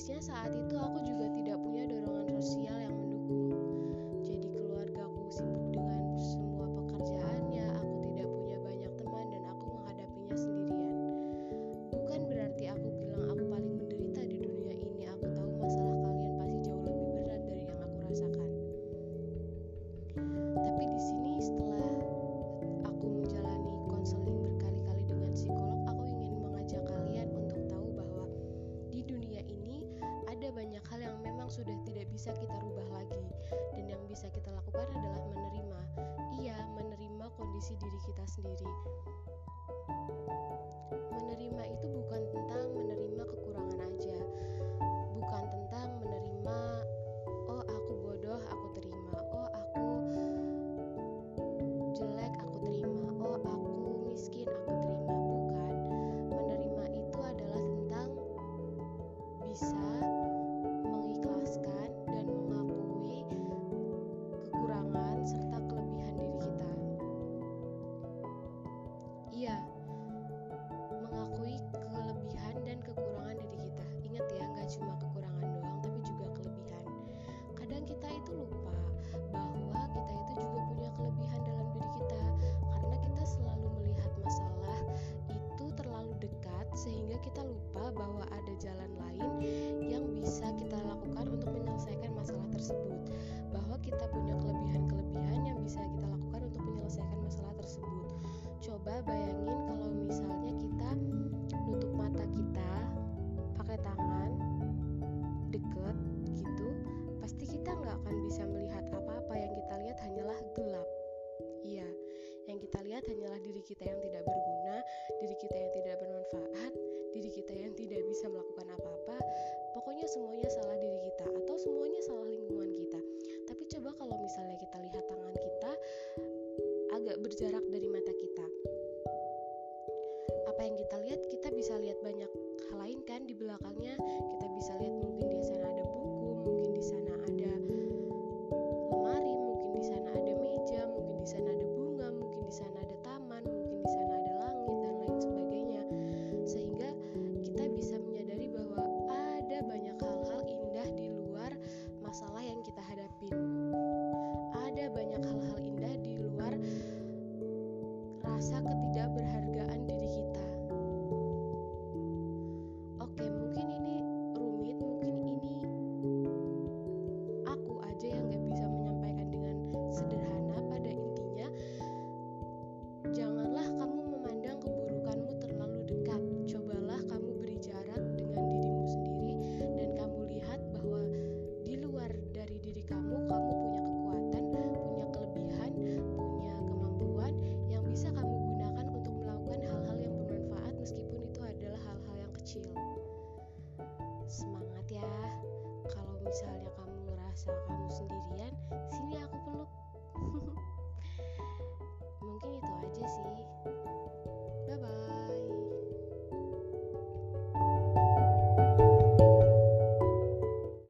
Ironisnya saat itu aku juga tidak punya dorongan sosial bisa kita rubah lagi. Dan yang bisa kita lakukan adalah menerima. Iya menerima kondisi diri kita sendiri. Menerima itu bukan tentang menerima kekurangan aja. Bukan tentang menerima oh aku bodoh aku terima. Oh aku jelek aku terima. Oh aku miskin aku terima. Bukan. Menerima itu adalah tentang bisa bahwa ada jalan lain yang bisa kita lakukan untuk menyelesaikan masalah tersebut. Bahwa kita punya kelebihan-kelebihan yang bisa kita lakukan untuk menyelesaikan masalah tersebut. Coba bayangin kalau misalnya kita nutup mata kita pakai tangan deket gitu pasti kita nggak akan bisa melihat apa-apa. Yang kita lihat hanyalah gelap. Iya yang kita lihat hanyalah diri kita yang tidak berguna diri kita yang tidak bermanfaat diri kita yang tidak bisa melakukan apa-apa pokoknya semuanya salah diri kita atau semuanya salah lingkungan kita. Tapi coba kalau misalnya kita lihat tangan kita agak berjarak dari mata kita. Apa yang kita lihat kita bisa lihat banyak hal lain kan di belakangnya. Kita bisa lihat mungkin di sana ada buku mungkin di sana ada misalnya kamu ngerasa kamu sendirian, sini aku peluk.